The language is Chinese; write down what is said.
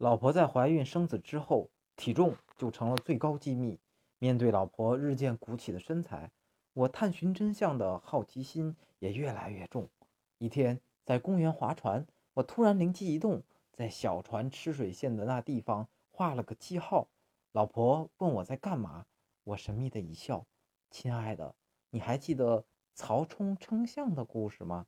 老婆在怀孕生子之后体重就成了最高机密。面对老婆日渐鼓起的身材我探寻真相的好奇心也越来越重。一天在公园划船我突然灵机一动在小船吃水线的那地方画了个记号。老婆问我在干嘛我神秘的一笑亲爱的你还记得曹冲称象的故事吗？